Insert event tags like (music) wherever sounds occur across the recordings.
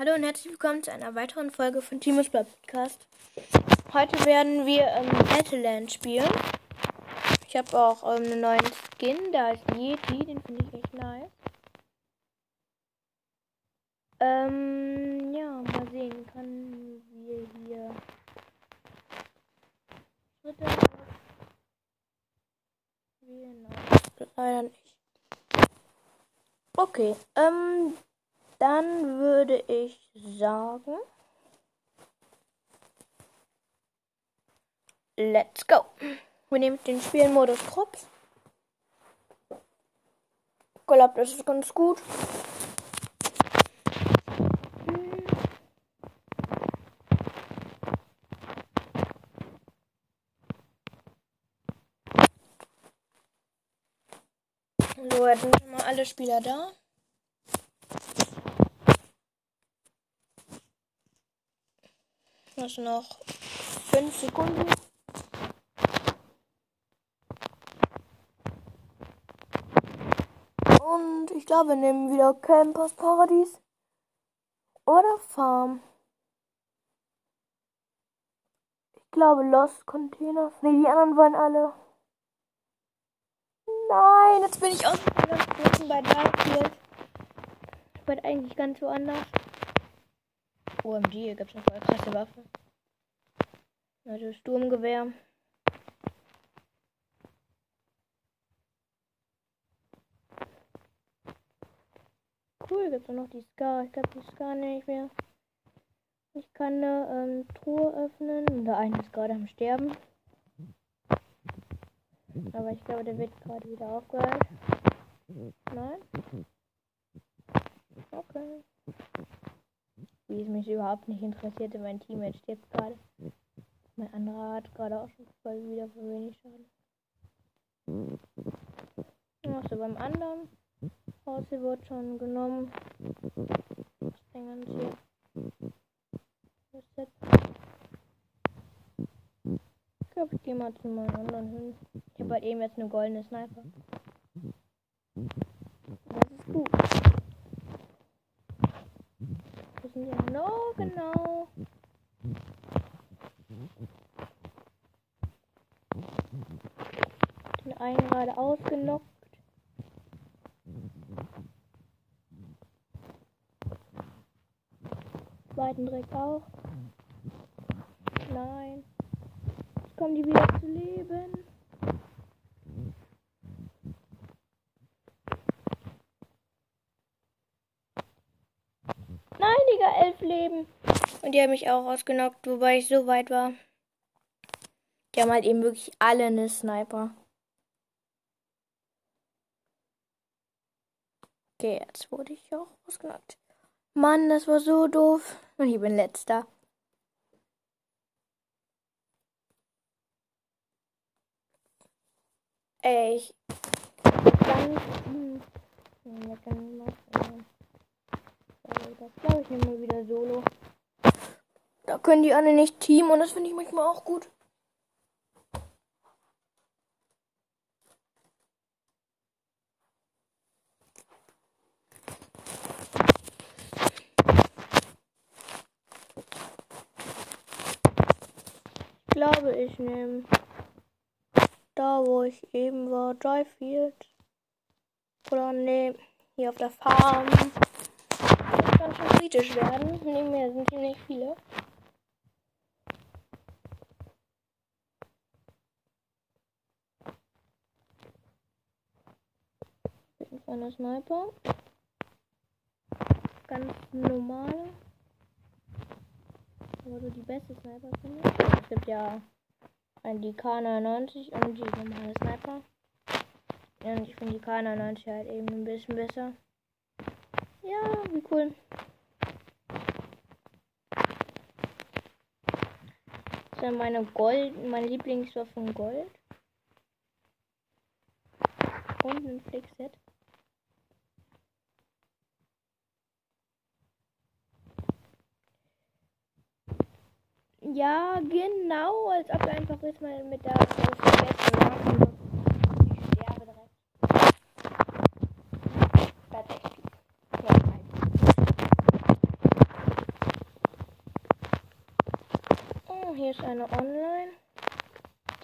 Hallo und herzlich willkommen zu einer weiteren Folge von Timus Podcast. Heute werden wir ähm, Battleland spielen. Ich habe auch ähm, einen neuen Skin, da ist Yeti, den finde ich echt nice. Ähm, ja, mal sehen, können wir hier Schritte? Nein, leider nicht. Okay, ähm, dann würde ich sagen, let's go. Wir nehmen den Spielmodus Krups. Ich glaube, das ist ganz gut. So, jetzt sind mal alle Spieler da. Das noch 5 Sekunden. Und ich glaube, wir nehmen wieder Campers Paradies. Oder Farm. Ich glaube Lost Containers. Ne, die anderen wollen alle. Nein, jetzt bin ich ausgegangen bei Darkfield. Ich wollte eigentlich ganz woanders. OMG, hier gibt es eine voll krasse Waffe. Also Sturmgewehr. Cool, gibt es noch die Scar. Ich glaube, die Scar nicht mehr. Ich kann eine ähm, Truhe öffnen. Der eine ist gerade am Sterben. Aber ich glaube, der wird gerade wieder aufgehört. Nein? Okay wie es mich überhaupt nicht interessierte. Mein Team jetzt stirbt gerade. Mein anderer hat gerade auch schon voll wieder für wenig Schaden. Achso, beim anderen Haus hier wird schon genommen. Das Ding hier. Das Ich glaube, ich gehe mal zu meinen anderen hin. Ich habe halt eben jetzt eine goldene Sniper. Das ist gut. No, genau. Den einen gerade ausgenockt. Zweiten direkt auch. Nein. Jetzt kommen die wieder zu leben. Elf Leben. Und die haben mich auch ausgenockt, wobei ich so weit war. Die haben halt eben wirklich alle eine Sniper. Okay, jetzt wurde ich auch ausgenockt. Mann, das war so doof. Und ich bin letzter. Ey, ich. Ganz. Hm, das glaube ich mal wieder Solo. Da können die alle nicht Team und das finde ich manchmal auch gut. Ich glaube, ich nehme da, wo ich eben war, Dryfield. Oder nee, hier auf der Farm kritisch werden. Neben mir sind hier nicht viele. Eine Sniper. Ganz normale. Aber so die beste Sniper finde ich. Es gibt ja ein die K99 und die normale Sniper. Und ich finde die K99 halt eben ein bisschen besser. Ja, wie cool. Ist meine Gold, mein Lieblingswaffe Gold. Und ein Flickset. Ja, genau, als ob einfach jetzt mal mit der vergessen hier ist eine Online.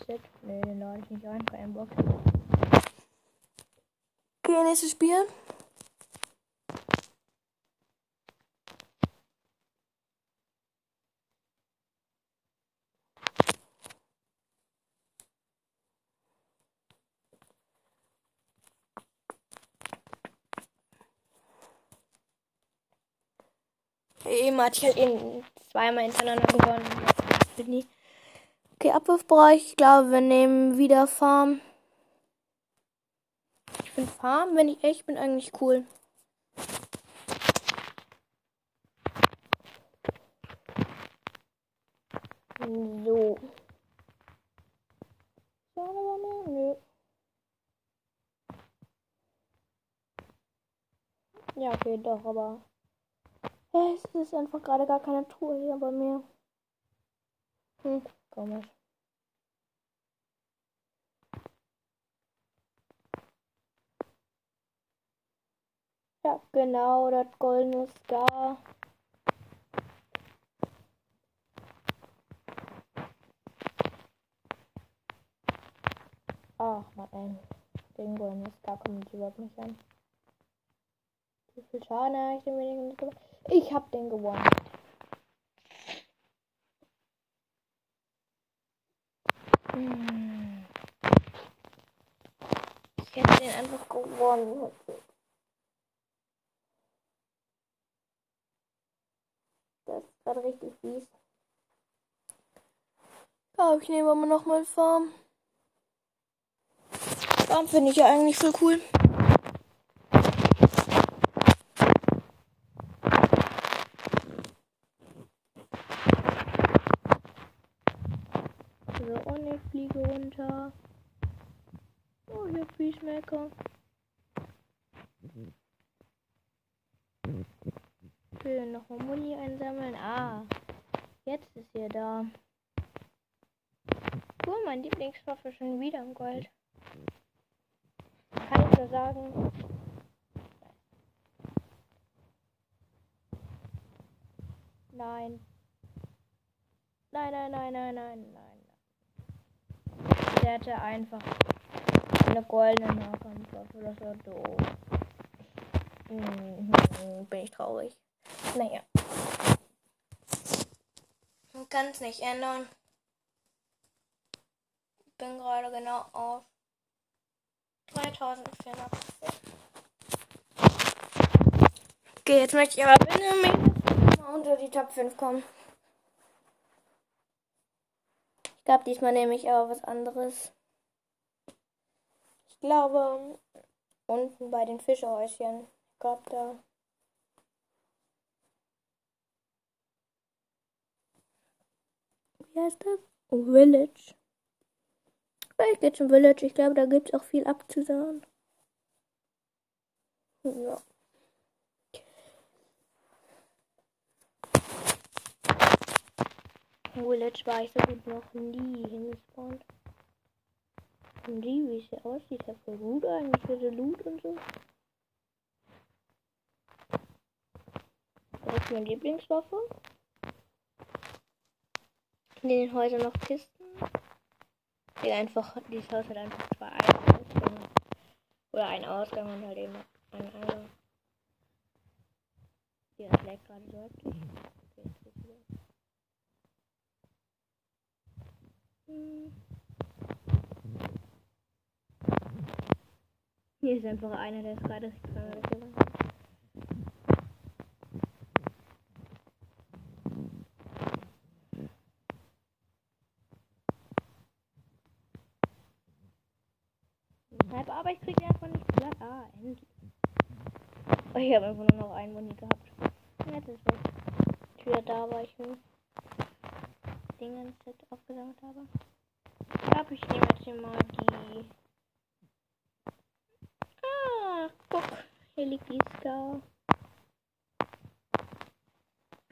Set. Nee, den lade ich nicht ein. Kein Bock. Okay, nächstes Spiel. Eben hatte ich halt eben zweimal hintereinander gewonnen. Okay, Abwurfbereich. Ich glaube, wir nehmen wieder Farm. Ich finde Farm, wenn ich echt bin, eigentlich cool. So. Ja, okay, doch, aber. Es ist einfach gerade gar keine Truhe hier bei mir. Hm, komisch. Ja, genau, das goldene Star. Ach, Mann, ey. Den goldenen Star kommt überhaupt nicht an. Wie viel Schaden habe ich den wenigen gemacht? Ich hab den gewonnen. Hm. Ich hätte den gewonnen. Das ist gerade richtig fies. Ja, ich nehme aber nochmal Farm. Farm finde ich ja eigentlich voll cool. So, und ich fliege runter. Oh, hier Peacemaker. Okay, nochmal Muni einsammeln. Ah, jetzt ist er da. Cool, mein Lieblingswaffe schon wieder im Gold. Kann ich nur sagen. Nein. Nein, nein, nein, nein, nein, nein. Der hatte einfach eine goldene Nahkampfwaffe. Das war doof. Mhm, bin ich traurig. Naja. Man kann es nicht ändern. Bin gerade genau auf 3450. Okay, jetzt möchte ich aber bitte mal unter die Top 5 kommen. Ich glaube, diesmal nehme ich aber was anderes. Ich glaube, unten bei den Fischehäuschen. Ich glaube, da. Wie heißt das? Village. Vielleicht geht's zum Village. Ich glaube, da gibt es auch viel abzusagen. Ja. Village war ich so gut noch nie hingespawnt. Und die, wie es hier aussieht, ja voll gut eigentlich für den Loot und so. Das ist meine Lieblingswaffe. In den heute noch Kisten. Die einfach, dieses Haus hat einfach zwei Ausgänge. Oder ein Ausgang und halt eben ein Eingang. Ja, das lag gerade geht's wieder. Hm. Hier ist einfach einer, der ist gerade zweimal weggegangen. Halb, aber ich krieg einfach nicht platt. Ah, endlich. Oh, ich habe einfach nur noch einen Muni gehabt. Jetzt ist weg. Ich wieder da war ich hin. Dingens jetzt aufgesammelt habe. Ich glaube, ich nehme jetzt hier mal die. Ah, guck. Hier liegt die Star.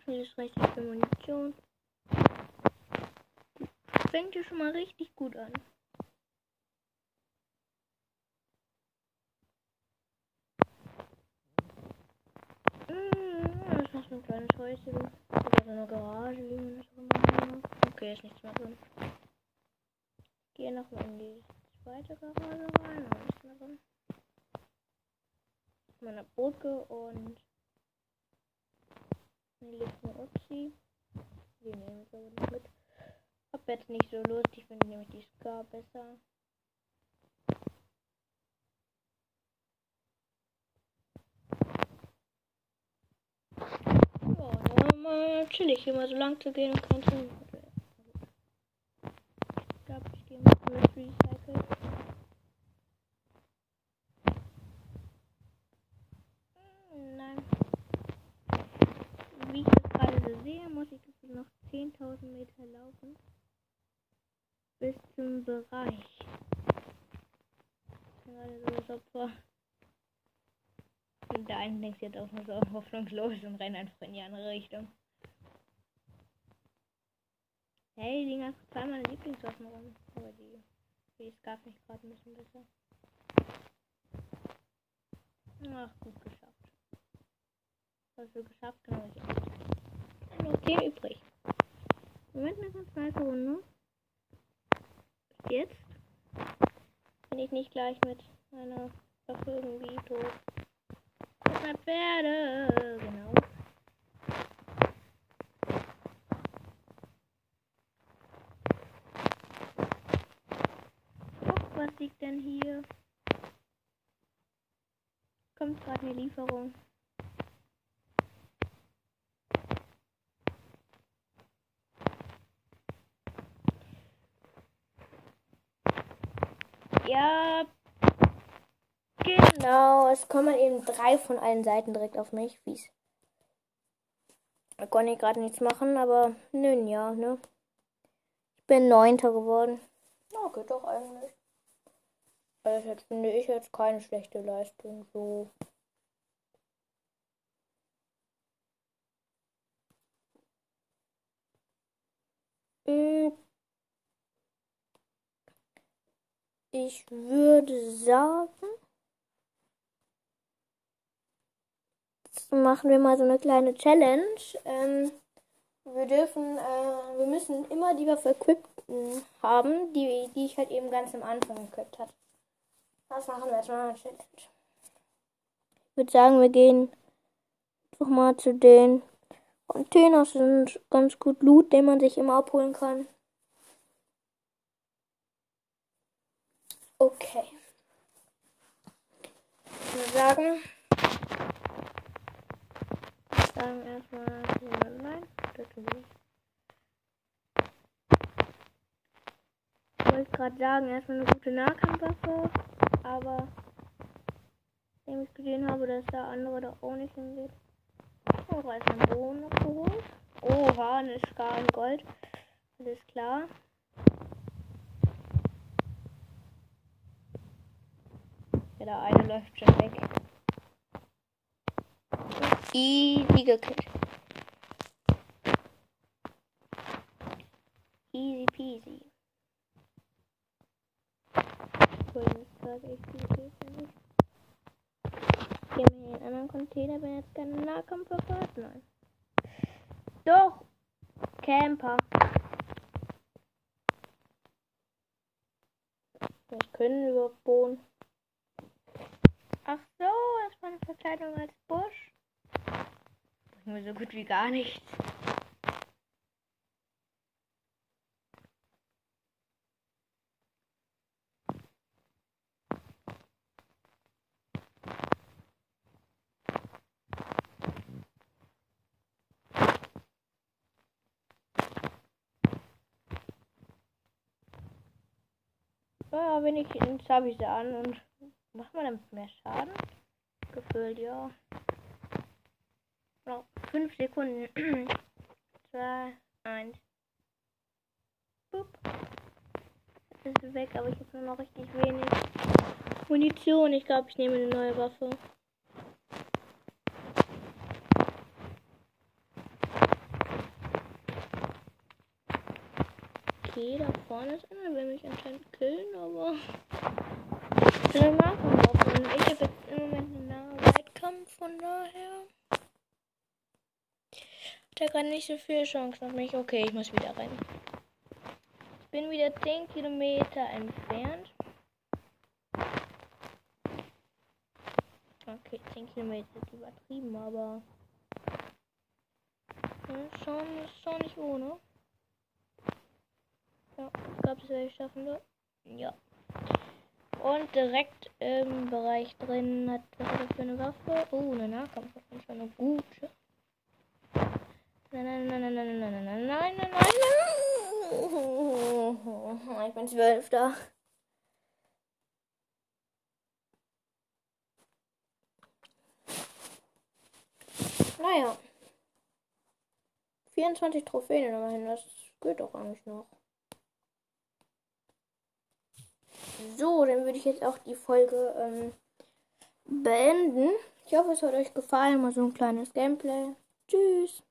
Ist richtig viel Munition. Fängt hier schon mal richtig gut an. Mm, Das ist noch so ein kleines Häuschen. Oder so eine Garage, wie man das auch immer. Okay, ist nichts mehr drin. Ich gehe nochmal in die zweite Garage rein. Da ist mehr drin. Meine Brücke und eine Liften Upsi. Die nehme ich aber nicht mit. Hab jetzt nicht so Lust. Ich finde nämlich die Scar besser. Ja, mal chillig, mal so lang zu gehen und kein Film. Ich glaube, ich gehe mit mit Recycle. Hm, Nein. Wie ich das gerade sehe, muss ich noch 10.000 Meter laufen. Bis zum Bereich. Ich bin gerade so das Opfer. Und der eine denkt jetzt auch nur so hoffnungslos und rennt einfach in die andere Richtung. Hey, die liegen einfach zwei Lieblingswaffen rum. Aber die, die Scarf nicht gerade ein bisschen besser. Ach, gut geschafft. Hast du geschafft, genau ich Noch 10 übrig. Moment, eine ganz nice Runde. Jetzt bin ich nicht gleich mit meiner Waffe irgendwie tot. Mit Pferde, genau. Guck, was liegt denn hier? Kommt gerade eine Lieferung. Ja, Genau, es kommen eben drei von allen Seiten direkt auf mich. Fies. Da konnte ich gerade nichts machen, aber nun ja, ne? Ich bin Neunter geworden. Na, geht doch eigentlich. Also jetzt finde ich jetzt keine schlechte Leistung. So. Mm. Ich würde sagen, machen wir mal so eine kleine Challenge. Ähm, wir dürfen, äh, wir müssen immer die Waffe equipped haben, die, die ich halt eben ganz am Anfang equipped hat. Das machen wir jetzt mal Challenge. Ich würde sagen, wir gehen einfach mal zu den Containers. sind ganz gut Loot, den man sich immer abholen kann. Okay. Ich würde sagen, sagen erstmal nein, das tun wir nicht. Ich wollte gerade sagen, erstmal eine gute Nahkampfwaffe, aber nachdem ich gesehen habe, dass der andere da auch nicht hingeht. Oh, ein Boden noch geholt. Oha, eine Skala in Gold. Alles klar. Ja, der eine läuft schon weg. Easy gekillt. Easy peasy. Cool, das ist gerade echt gut, finde ich. Gehen wir in den anderen Container, wenn jetzt keine Nahkampfwaffe hat? Nein. Doch! Camper. Was können wir überhaupt bauen? Ach so, das war eine Verkleidung als Busch. Bringen wir so gut wie gar nichts. Ja, wenn ich, ich sie an und macht man damit mehr Schaden? Gefühlt, ja. Noch 5 Sekunden. (clears throat) 2, 1. Boop. Jetzt ist weg, aber ich habe nur noch richtig wenig Munition. Ich glaube, ich nehme eine neue Waffe. Okay, da vorne ist einer, anscheinend killen, aber. Schnell machen und ich habe jetzt im Moment einen nahen Weitkampf, von daher. Hat er gerade nicht so viele Chancen auf mich. Okay, ich muss wieder rennen. bin wieder 10 Kilometer entfernt. Okay, 10 Kilometer ist übertrieben, aber ja, schon, schon nicht ohne. Ja, ich glaube, das werde ich schaffen. Ne? Ja. Und direkt im Bereich drin hat, was hat er für eine Waffe? Oh, eine Nahkampfwaffe, schon eine gute. Nein, nein, nein, nein, nein, nein, nein, nein, nein, nein, nein, nein. Ich bin Zwölfter. Naja. 24 Trophäen immerhin, das geht doch eigentlich noch. So, dann würde ich jetzt auch die Folge ähm, beenden. Ich hoffe, es hat euch gefallen. Mal so ein kleines Gameplay. Tschüss.